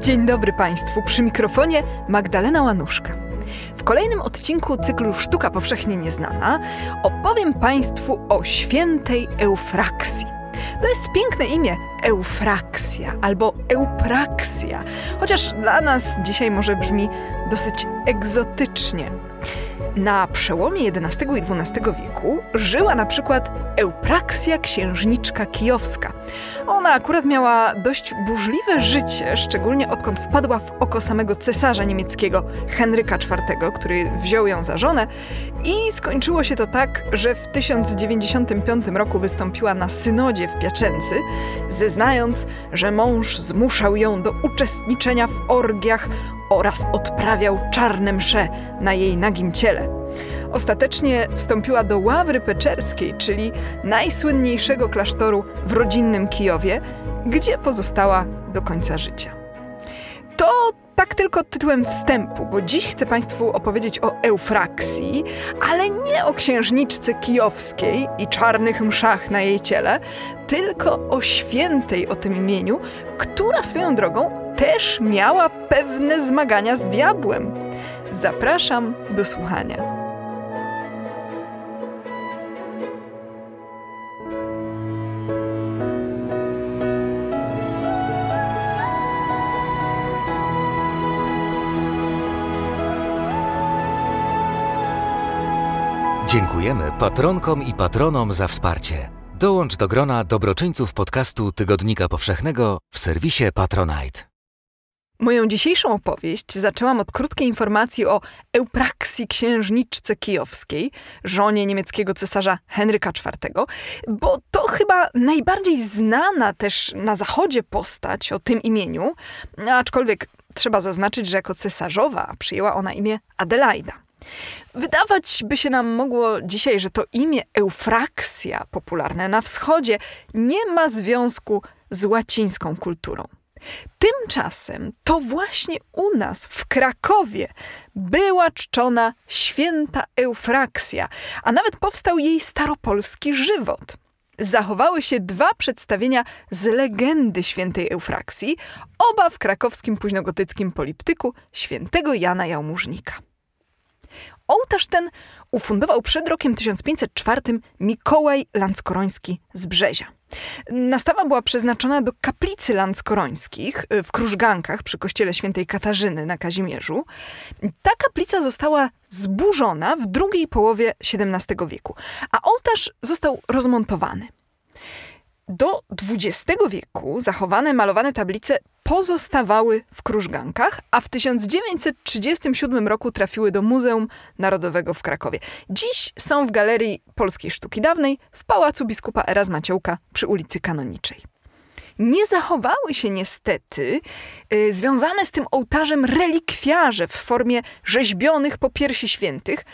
Dzień dobry Państwu, przy mikrofonie Magdalena Łanuszka. W kolejnym odcinku cyklu Sztuka Powszechnie Nieznana opowiem Państwu o świętej Eufraksji. To jest piękne imię Eufraksja albo Eupraksja, chociaż dla nas dzisiaj może brzmi dosyć egzotycznie. Na przełomie XI i XII wieku żyła na przykład Eupraksja księżniczka kijowska. Ona akurat miała dość burzliwe życie, szczególnie odkąd wpadła w oko samego cesarza niemieckiego Henryka IV, który wziął ją za żonę i skończyło się to tak, że w 1095 roku wystąpiła na synodzie w Piaczęcy, zeznając, że mąż zmuszał ją do uczestniczenia w orgiach oraz odprawiał czarne msze na jej nagim ciele. Ostatecznie wstąpiła do Ławry Peczerskiej, czyli najsłynniejszego klasztoru w rodzinnym Kijowie, gdzie pozostała do końca życia. To tak tylko tytułem wstępu, bo dziś chcę Państwu opowiedzieć o Eufraksji, ale nie o księżniczce kijowskiej i czarnych mszach na jej ciele, tylko o świętej o tym imieniu, która swoją drogą też miała pewne zmagania z diabłem. Zapraszam do słuchania. Dziękujemy patronkom i patronom za wsparcie. Dołącz do grona dobroczyńców podcastu Tygodnika Powszechnego w serwisie Patronite. Moją dzisiejszą opowieść zaczęłam od krótkiej informacji o Eupraksji księżniczce kijowskiej, żonie niemieckiego cesarza Henryka IV, bo to chyba najbardziej znana też na zachodzie postać o tym imieniu, aczkolwiek trzeba zaznaczyć, że jako cesarzowa przyjęła ona imię Adelaida. Wydawać by się nam mogło dzisiaj, że to imię Eufraksja, popularne na wschodzie, nie ma związku z łacińską kulturą. Tymczasem to właśnie u nas, w Krakowie, była czczona święta Eufraksja, a nawet powstał jej staropolski żywot. Zachowały się dwa przedstawienia z legendy świętej Eufraksji, oba w krakowskim późnogotyckim poliptyku świętego Jana Jałmużnika. Ołtarz ten ufundował przed rokiem 1504 Mikołaj Landskoroński z Brzezia. Nastawa była przeznaczona do kaplicy Landskorońskich y, w Krużgankach przy kościele świętej Katarzyny na Kazimierzu. Ta kaplica została zburzona w drugiej połowie XVII wieku, a ołtarz został rozmontowany. Do XX wieku zachowane malowane tablice pozostawały w Krużgankach, a w 1937 roku trafiły do Muzeum Narodowego w Krakowie. Dziś są w Galerii Polskiej Sztuki Dawnej w Pałacu Biskupa Erasma Ciołka przy ulicy Kanoniczej. Nie zachowały się niestety y, związane z tym ołtarzem relikwiarze w formie rzeźbionych popiersi świętych,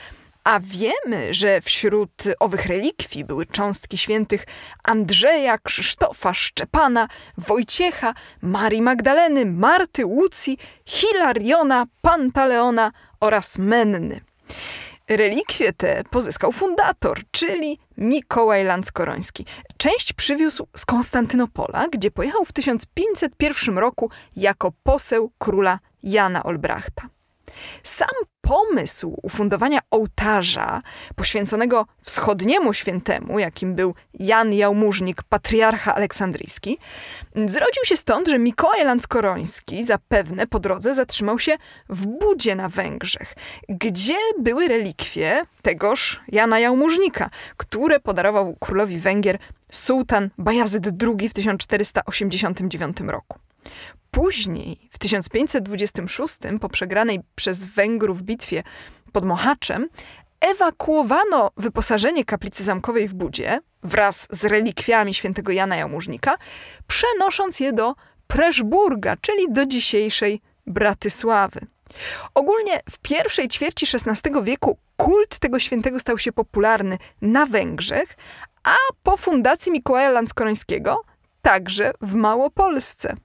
a wiemy, że wśród owych relikwii były cząstki świętych Andrzeja, Krzysztofa, Szczepana, Wojciecha, Marii Magdaleny, Marty, Łucji, Hilariona, Pantaleona oraz Menny. Relikwie te pozyskał fundator, czyli Mikołaj Landskoroński. Część przywiózł z Konstantynopola, gdzie pojechał w 1501 roku jako poseł króla Jana Olbrachta. Sam pomysł ufundowania ołtarza poświęconego wschodniemu świętemu, jakim był Jan Jałmużnik, patriarcha aleksandryjski, zrodził się stąd, że Mikołaj Landskoroński zapewne po drodze zatrzymał się w Budzie na Węgrzech, gdzie były relikwie tegoż Jana Jałmużnika, które podarował królowi Węgier sułtan Bajazyd II w 1489 roku. Później, w 1526, po przegranej przez Węgrów bitwie pod Mohaczem, ewakuowano wyposażenie kaplicy zamkowej w Budzie wraz z relikwiami świętego Jana Jałmużnika, przenosząc je do Preszburga, czyli do dzisiejszej Bratysławy. Ogólnie w pierwszej ćwierci XVI wieku kult tego świętego stał się popularny na Węgrzech, a po fundacji Mikołaja Landskorońskiego także w Małopolsce.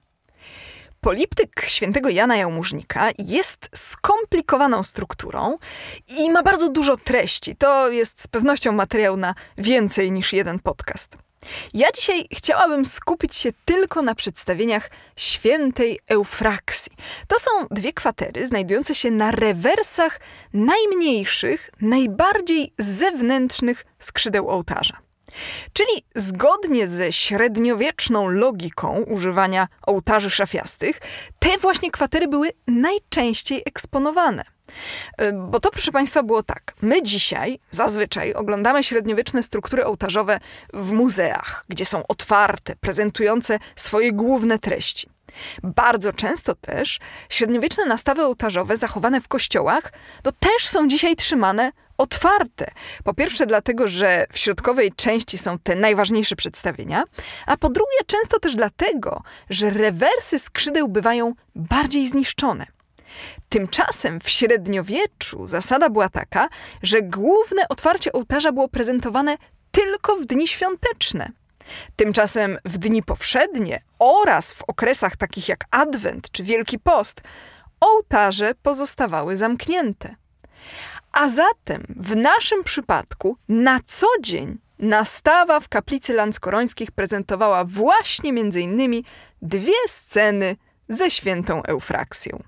Poliptyk świętego Jana Jałmużnika jest skomplikowaną strukturą i ma bardzo dużo treści. To jest z pewnością materiał na więcej niż jeden podcast. Ja dzisiaj chciałabym skupić się tylko na przedstawieniach świętej Eufraksji. To są dwie kwatery znajdujące się na rewersach najmniejszych, najbardziej zewnętrznych skrzydeł ołtarza. Czyli zgodnie ze średniowieczną logiką używania ołtarzy szafiastych, te właśnie kwatery były najczęściej eksponowane. Y, bo to, proszę Państwa, było tak. My dzisiaj zazwyczaj oglądamy średniowieczne struktury ołtarzowe w muzeach, gdzie są otwarte, prezentujące swoje główne treści. Bardzo często też średniowieczne nastawy ołtarzowe zachowane w kościołach to też są dzisiaj trzymane otwarte. Po pierwsze dlatego, że w środkowej części są te najważniejsze przedstawienia, a po drugie często też dlatego, że rewersy skrzydeł bywają bardziej zniszczone. Tymczasem w średniowieczu zasada była taka, że główne otwarcie ołtarza było prezentowane tylko w dni świąteczne. Tymczasem w dni powszednie oraz w okresach takich jak Adwent czy Wielki Post ołtarze pozostawały zamknięte. A zatem w naszym przypadku na co dzień nastawa w kaplicy Lanskorońskich prezentowała właśnie innymi dwie sceny ze świętą Eufraksją.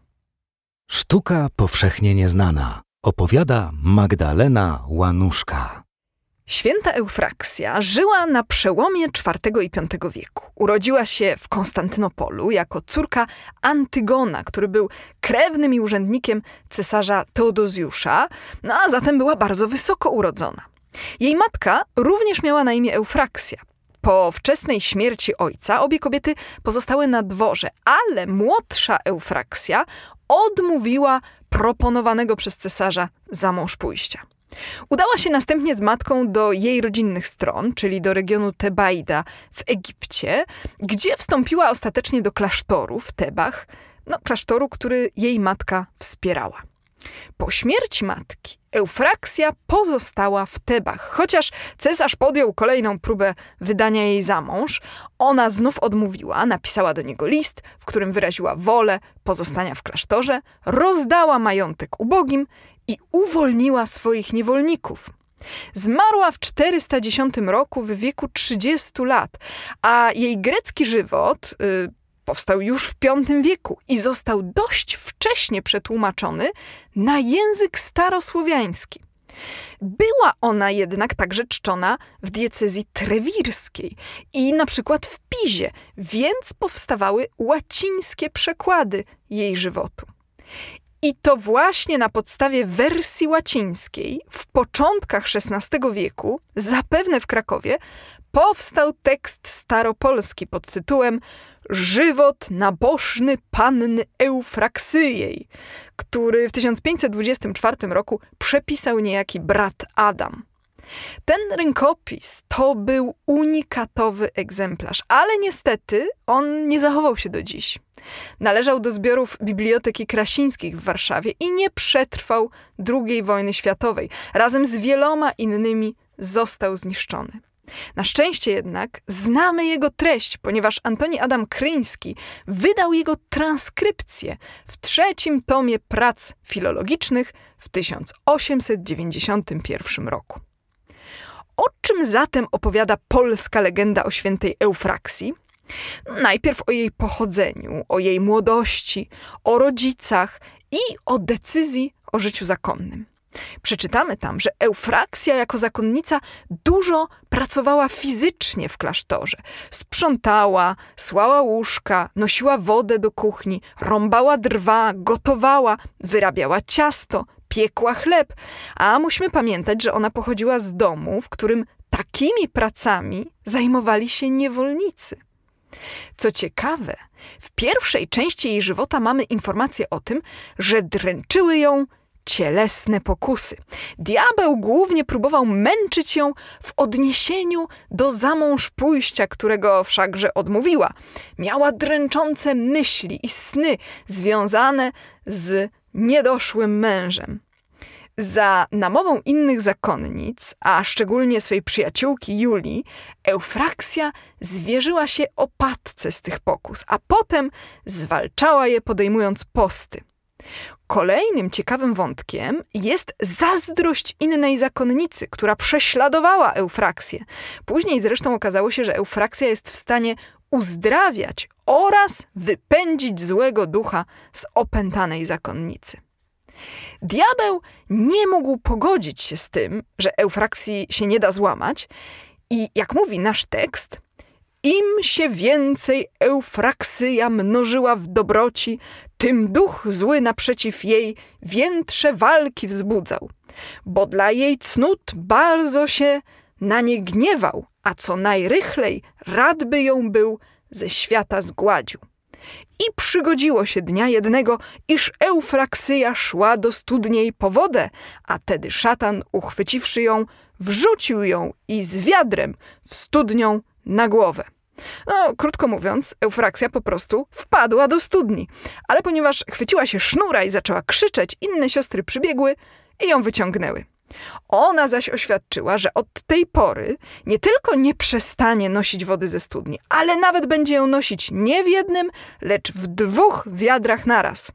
Sztuka powszechnie nieznana. Opowiada Magdalena Łanuszka. Święta Eufraksja żyła na przełomie IV i V wieku. Urodziła się w Konstantynopolu jako córka Antygona, który był krewnym i urzędnikiem cesarza Teodozjusza, no a zatem była bardzo wysoko urodzona. Jej matka również miała na imię Eufraksja. Po wczesnej śmierci ojca obie kobiety pozostały na dworze, ale młodsza Eufraksja odmówiła proponowanego przez cesarza za mąż pójścia. Udała się następnie z matką do jej rodzinnych stron, czyli do regionu Tebaida w Egipcie, gdzie wstąpiła ostatecznie do klasztoru w Tebach, no, klasztoru, który jej matka wspierała. Po śmierci matki Eufraksja pozostała w Tebach. Chociaż cesarz podjął kolejną próbę wydania jej za mąż, ona znów odmówiła, napisała do niego list, w którym wyraziła wolę pozostania w klasztorze, rozdała majątek ubogim i uwolniła swoich niewolników. Zmarła w 410 roku w wieku 30 lat, a jej grecki żywot y, powstał już w V wieku i został dość wcześnie przetłumaczony na język starosłowiański. Była ona jednak także czczona w diecezji trewirskiej i na przykład w Pizie, więc powstawały łacińskie przekłady jej żywotu. I to właśnie na podstawie wersji łacińskiej w początkach XVI wieku, zapewne w Krakowie, powstał tekst staropolski pod tytułem Żywot nabożny panny Eufraksyjej, który w 1524 roku przepisał niejaki brat Adam. Ten rękopis to był unikatowy egzemplarz, ale niestety on nie zachował się do dziś. Należał do zbiorów Biblioteki Krasińskich w Warszawie i nie przetrwał II wojny światowej. Razem z wieloma innymi został zniszczony. Na szczęście jednak znamy jego treść, ponieważ Antoni Adam Kryński wydał jego transkrypcję w trzecim tomie prac filologicznych w 1891 roku. O czym zatem opowiada polska legenda o świętej Eufraksji? Najpierw o jej pochodzeniu, o jej młodości, o rodzicach i o decyzji o życiu zakonnym. Przeczytamy tam, że Eufraksja jako zakonnica dużo pracowała fizycznie w klasztorze. Sprzątała, słała łóżka, nosiła wodę do kuchni, rąbała drwa, gotowała, wyrabiała ciasto, piekła chleb. A musimy pamiętać, że ona pochodziła z domu, w którym takimi pracami zajmowali się niewolnicy. Co ciekawe, w pierwszej części jej żywota mamy informację o tym, że dręczyły ją cielesne pokusy. Diabeł głównie próbował męczyć ją w odniesieniu do zamąż pójścia, którego wszakże odmówiła. Miała dręczące myśli i sny związane z niedoszłym mężem. Za namową innych zakonnic, a szczególnie swej przyjaciółki Julii, Eufraksja zwierzyła się opadce z tych pokus, a potem zwalczała je podejmując posty. Kolejnym ciekawym wątkiem jest zazdrość innej zakonnicy, która prześladowała Eufraksję. Później zresztą okazało się, że Eufraksja jest w stanie uzdrawiać oraz wypędzić złego ducha z opętanej zakonnicy. Diabeł nie mógł pogodzić się z tym, że Eufraksji się nie da złamać i jak mówi nasz tekst, im się więcej Eufraksyja mnożyła w dobroci, tym duch zły naprzeciw jej więtrze walki wzbudzał, bo dla jej cnót bardzo się na nie gniewał, a co najrychlej rad by ją był ze świata zgładził. I przygodziło się dnia jednego, iż Eufraksyja szła do studniej po wodę, a tedy szatan, uchwyciwszy ją, wrzucił ją i z wiadrem w studnią na głowę. No, krótko mówiąc, Eufraksja po prostu wpadła do studni. Ale ponieważ chwyciła się sznura i zaczęła krzyczeć, inne siostry przybiegły i ją wyciągnęły. Ona zaś oświadczyła, że od tej pory nie tylko nie przestanie nosić wody ze studni, ale nawet będzie ją nosić nie w jednym, lecz w dwóch wiadrach naraz.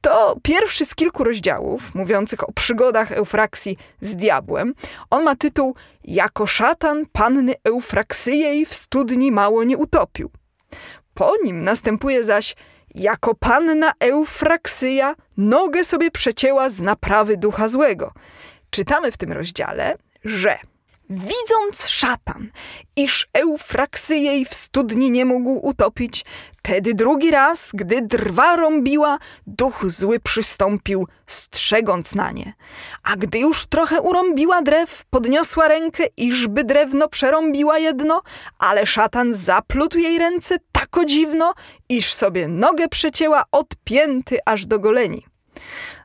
To pierwszy z kilku rozdziałów mówiących o przygodach Eufraksji z diabłem. On ma tytuł Jako szatan panny Eufraksyjej w studni mało nie utopił. Po nim następuje zaś jako panna Eufraksyja nogę sobie przecięła z naprawy ducha złego. Czytamy w tym rozdziale, że Widząc szatan, iż Eufraksy jej w studni nie mógł utopić, tedy drugi raz, gdy drwa rąbiła, duch zły przystąpił, strzegąc na nie. A gdy już trochę urąbiła drew, podniosła rękę, iżby drewno przerąbiła jedno, ale szatan zaplótł jej ręce tak o dziwno, iż sobie nogę przecięła od pięty aż do goleni.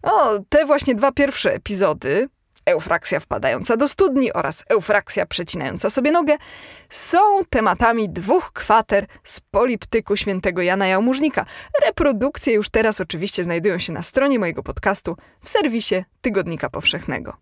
O, te właśnie dwa pierwsze epizody eufraksja wpadająca do studni oraz eufraksja przecinająca sobie nogę, są tematami dwóch kwater z poliptyku świętego Jana Jałmużnika. Reprodukcje już teraz oczywiście znajdują się na stronie mojego podcastu w serwisie Tygodnika Powszechnego.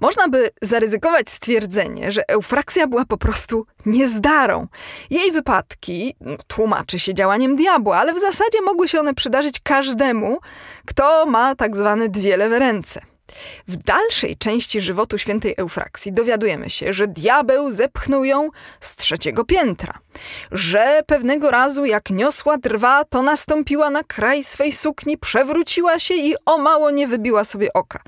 Można by zaryzykować stwierdzenie, że eufraksja była po prostu niezdarą. Jej wypadki no, tłumaczy się działaniem diabła, ale w zasadzie mogły się one przydarzyć każdemu, kto ma tak zwane dwie lewe ręce. W dalszej części żywotu świętej Eufraksji dowiadujemy się, że diabeł zepchnął ją z trzeciego piętra, że pewnego razu jak niosła drwa, to nastąpiła na kraj swej sukni, przewróciła się i o mało nie wybiła sobie oka.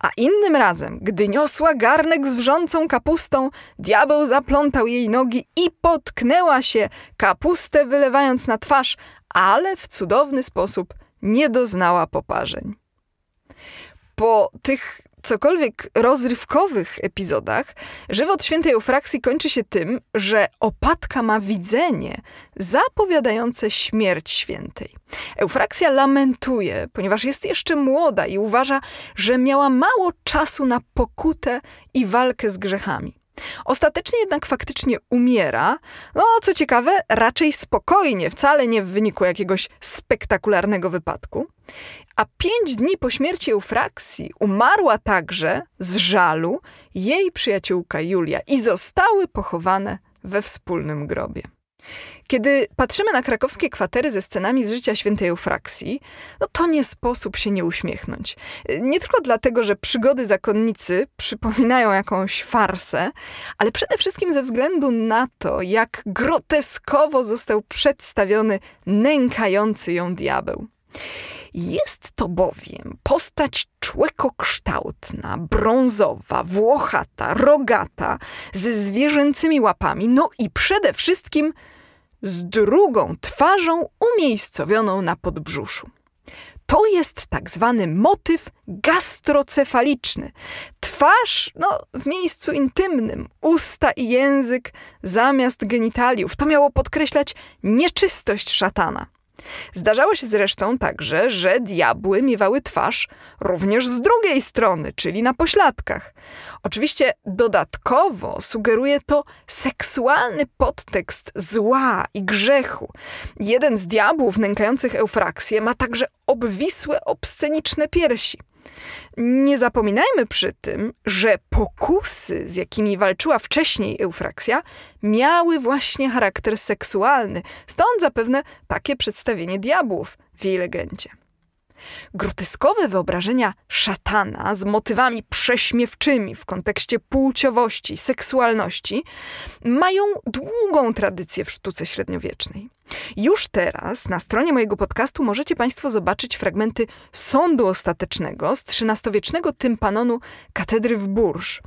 A innym razem, gdy niosła garnek z wrzącą kapustą, diabeł zaplątał jej nogi i potknęła się, kapustę wylewając na twarz, ale w cudowny sposób nie doznała poparzeń po tych cokolwiek rozrywkowych epizodach, żywot świętej Eufraksji kończy się tym, że opatka ma widzenie zapowiadające śmierć świętej. Eufraksja lamentuje, ponieważ jest jeszcze młoda i uważa, że miała mało czasu na pokutę i walkę z grzechami. Ostatecznie jednak faktycznie umiera, no co ciekawe, raczej spokojnie, wcale nie w wyniku jakiegoś spektakularnego wypadku. A pięć dni po śmierci Eufraksji umarła także z żalu jej przyjaciółka Julia i zostały pochowane we wspólnym grobie. Kiedy patrzymy na krakowskie kwatery ze scenami z życia świętej Eufraksji, no to nie sposób się nie uśmiechnąć. Nie tylko dlatego, że przygody zakonnicy przypominają jakąś farsę, ale przede wszystkim ze względu na to, jak groteskowo został przedstawiony nękający ją diabeł. Jest to bowiem postać człekokształtna, brązowa, włochata, rogata, ze zwierzęcymi łapami, no i przede wszystkim z drugą twarzą umiejscowioną na podbrzuszu. To jest tak zwany motyw gastrocefaliczny. Twarz no, w miejscu intymnym, usta i język zamiast genitaliów. To miało podkreślać nieczystość szatana. Zdarzało się zresztą także, że diabły miewały twarz również z drugiej strony, czyli na pośladkach. Oczywiście dodatkowo sugeruje to seksualny podtekst zła i grzechu. Jeden z diabłów nękających Eufraksję ma także obwisłe, obsceniczne piersi. Nie zapominajmy przy tym, że pokusy, z jakimi walczyła wcześniej Eufraksja, miały właśnie charakter seksualny, stąd zapewne takie przedstawienie diabłów w jej legendzie. Groteskowe wyobrażenia szatana z motywami prześmiewczymi w kontekście płciowości, seksualności mają długą tradycję w sztuce średniowiecznej. Już teraz na stronie mojego podcastu możecie Państwo zobaczyć fragmenty sądu ostatecznego z XIII-wiecznego tympanonu katedry w Bourges.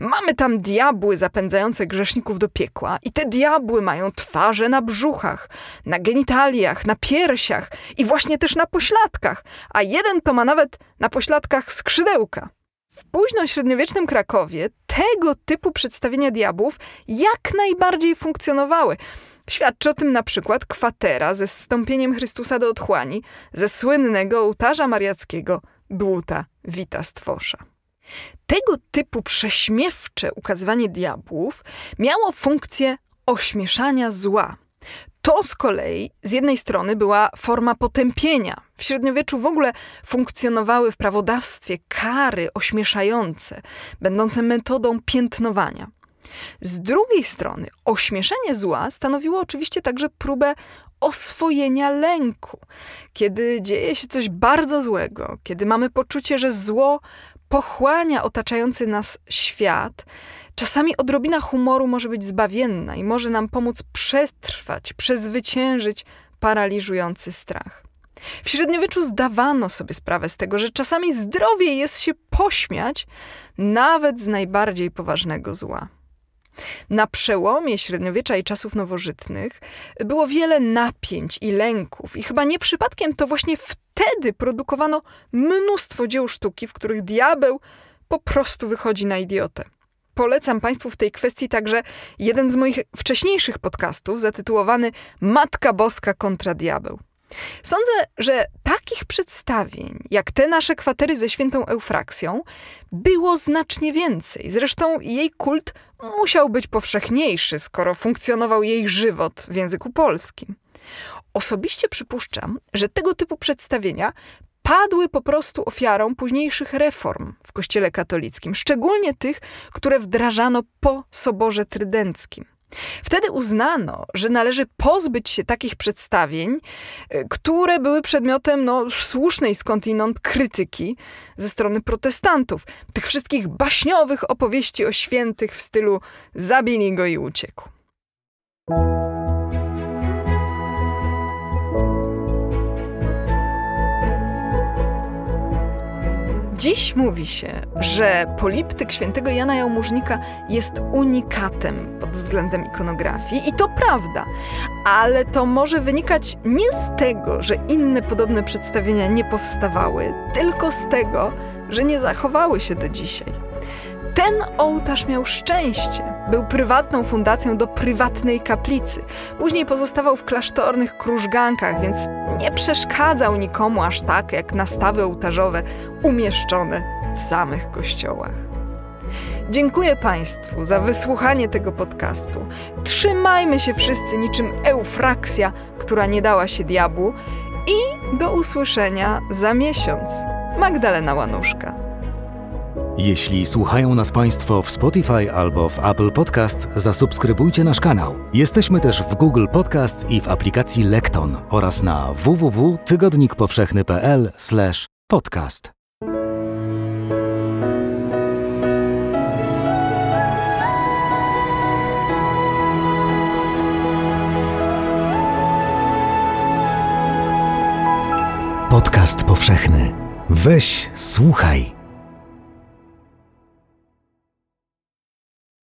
Mamy tam diabły zapędzające grzeszników do piekła i te diabły mają twarze na brzuchach, na genitaliach, na piersiach i właśnie też na pośladkach, a jeden to ma nawet na pośladkach skrzydełka. W późno-średniowiecznym Krakowie tego typu przedstawienia diabłów jak najbardziej funkcjonowały. Świadczy o tym na przykład kwatera ze zstąpieniem Chrystusa do otchłani ze słynnego ołtarza mariackiego Dłuta Wita Stwosza. Tego typu prześmiewcze ukazywanie diabłów miało funkcję ośmieszania zła. To z kolei z jednej strony była forma potępienia. W średniowieczu w ogóle funkcjonowały w prawodawstwie kary ośmieszające, będące metodą piętnowania. Z drugiej strony, ośmieszenie zła stanowiło oczywiście także próbę oswojenia lęku. Kiedy dzieje się coś bardzo złego, kiedy mamy poczucie, że zło pochłania otaczający nas świat, czasami odrobina humoru może być zbawienna i może nam pomóc przetrwać, przezwyciężyć paraliżujący strach. W średniowieczu zdawano sobie sprawę z tego, że czasami zdrowiej jest się pośmiać nawet z najbardziej poważnego zła. Na przełomie średniowiecza i czasów nowożytnych było wiele napięć i lęków, i chyba nie przypadkiem to właśnie wtedy produkowano mnóstwo dzieł sztuki, w których diabeł po prostu wychodzi na idiotę. Polecam Państwu w tej kwestii także jeden z moich wcześniejszych podcastów zatytułowany Matka Boska kontra Diabeł. Sądzę, że takich przedstawień, jak te nasze kwatery ze świętą Eufraksją, było znacznie więcej. Zresztą jej kult musiał być powszechniejszy, skoro funkcjonował jej żywot w języku polskim. Osobiście przypuszczam, że tego typu przedstawienia padły po prostu ofiarą późniejszych reform w Kościele katolickim, szczególnie tych, które wdrażano po Soborze Trydenckim. Wtedy uznano, że należy pozbyć się takich przedstawień, y, które były przedmiotem no, słusznej skądinąd krytyki ze strony protestantów. Tych wszystkich baśniowych opowieści o świętych w stylu zabili go i uciekł. Dziś mówi się, że poliptyk świętego Jana Jałmużnika jest unikatem pod względem ikonografii i to prawda, ale to może wynikać nie z tego, że inne podobne przedstawienia nie powstawały, tylko z tego, że nie zachowały się do dzisiaj. Ten ołtarz miał szczęście. Był prywatną fundacją do prywatnej kaplicy. Później pozostawał w klasztornych krużgankach, więc nie przeszkadzał nikomu aż tak jak nastawy ołtarzowe umieszczone w samych kościołach. Dziękuję Państwu za wysłuchanie tego podcastu. Trzymajmy się wszyscy niczym eufraksja, która nie dała się diabłu i do usłyszenia za miesiąc. Magdalena Łanuszka. Jeśli słuchają nas Państwo w Spotify albo w Apple Podcasts, zasubskrybujcie nasz kanał. Jesteśmy też w Google Podcasts i w aplikacji Lekton oraz na www.tygodnikpowszechny.pl/podcast. Podcast powszechny. Weź, słuchaj.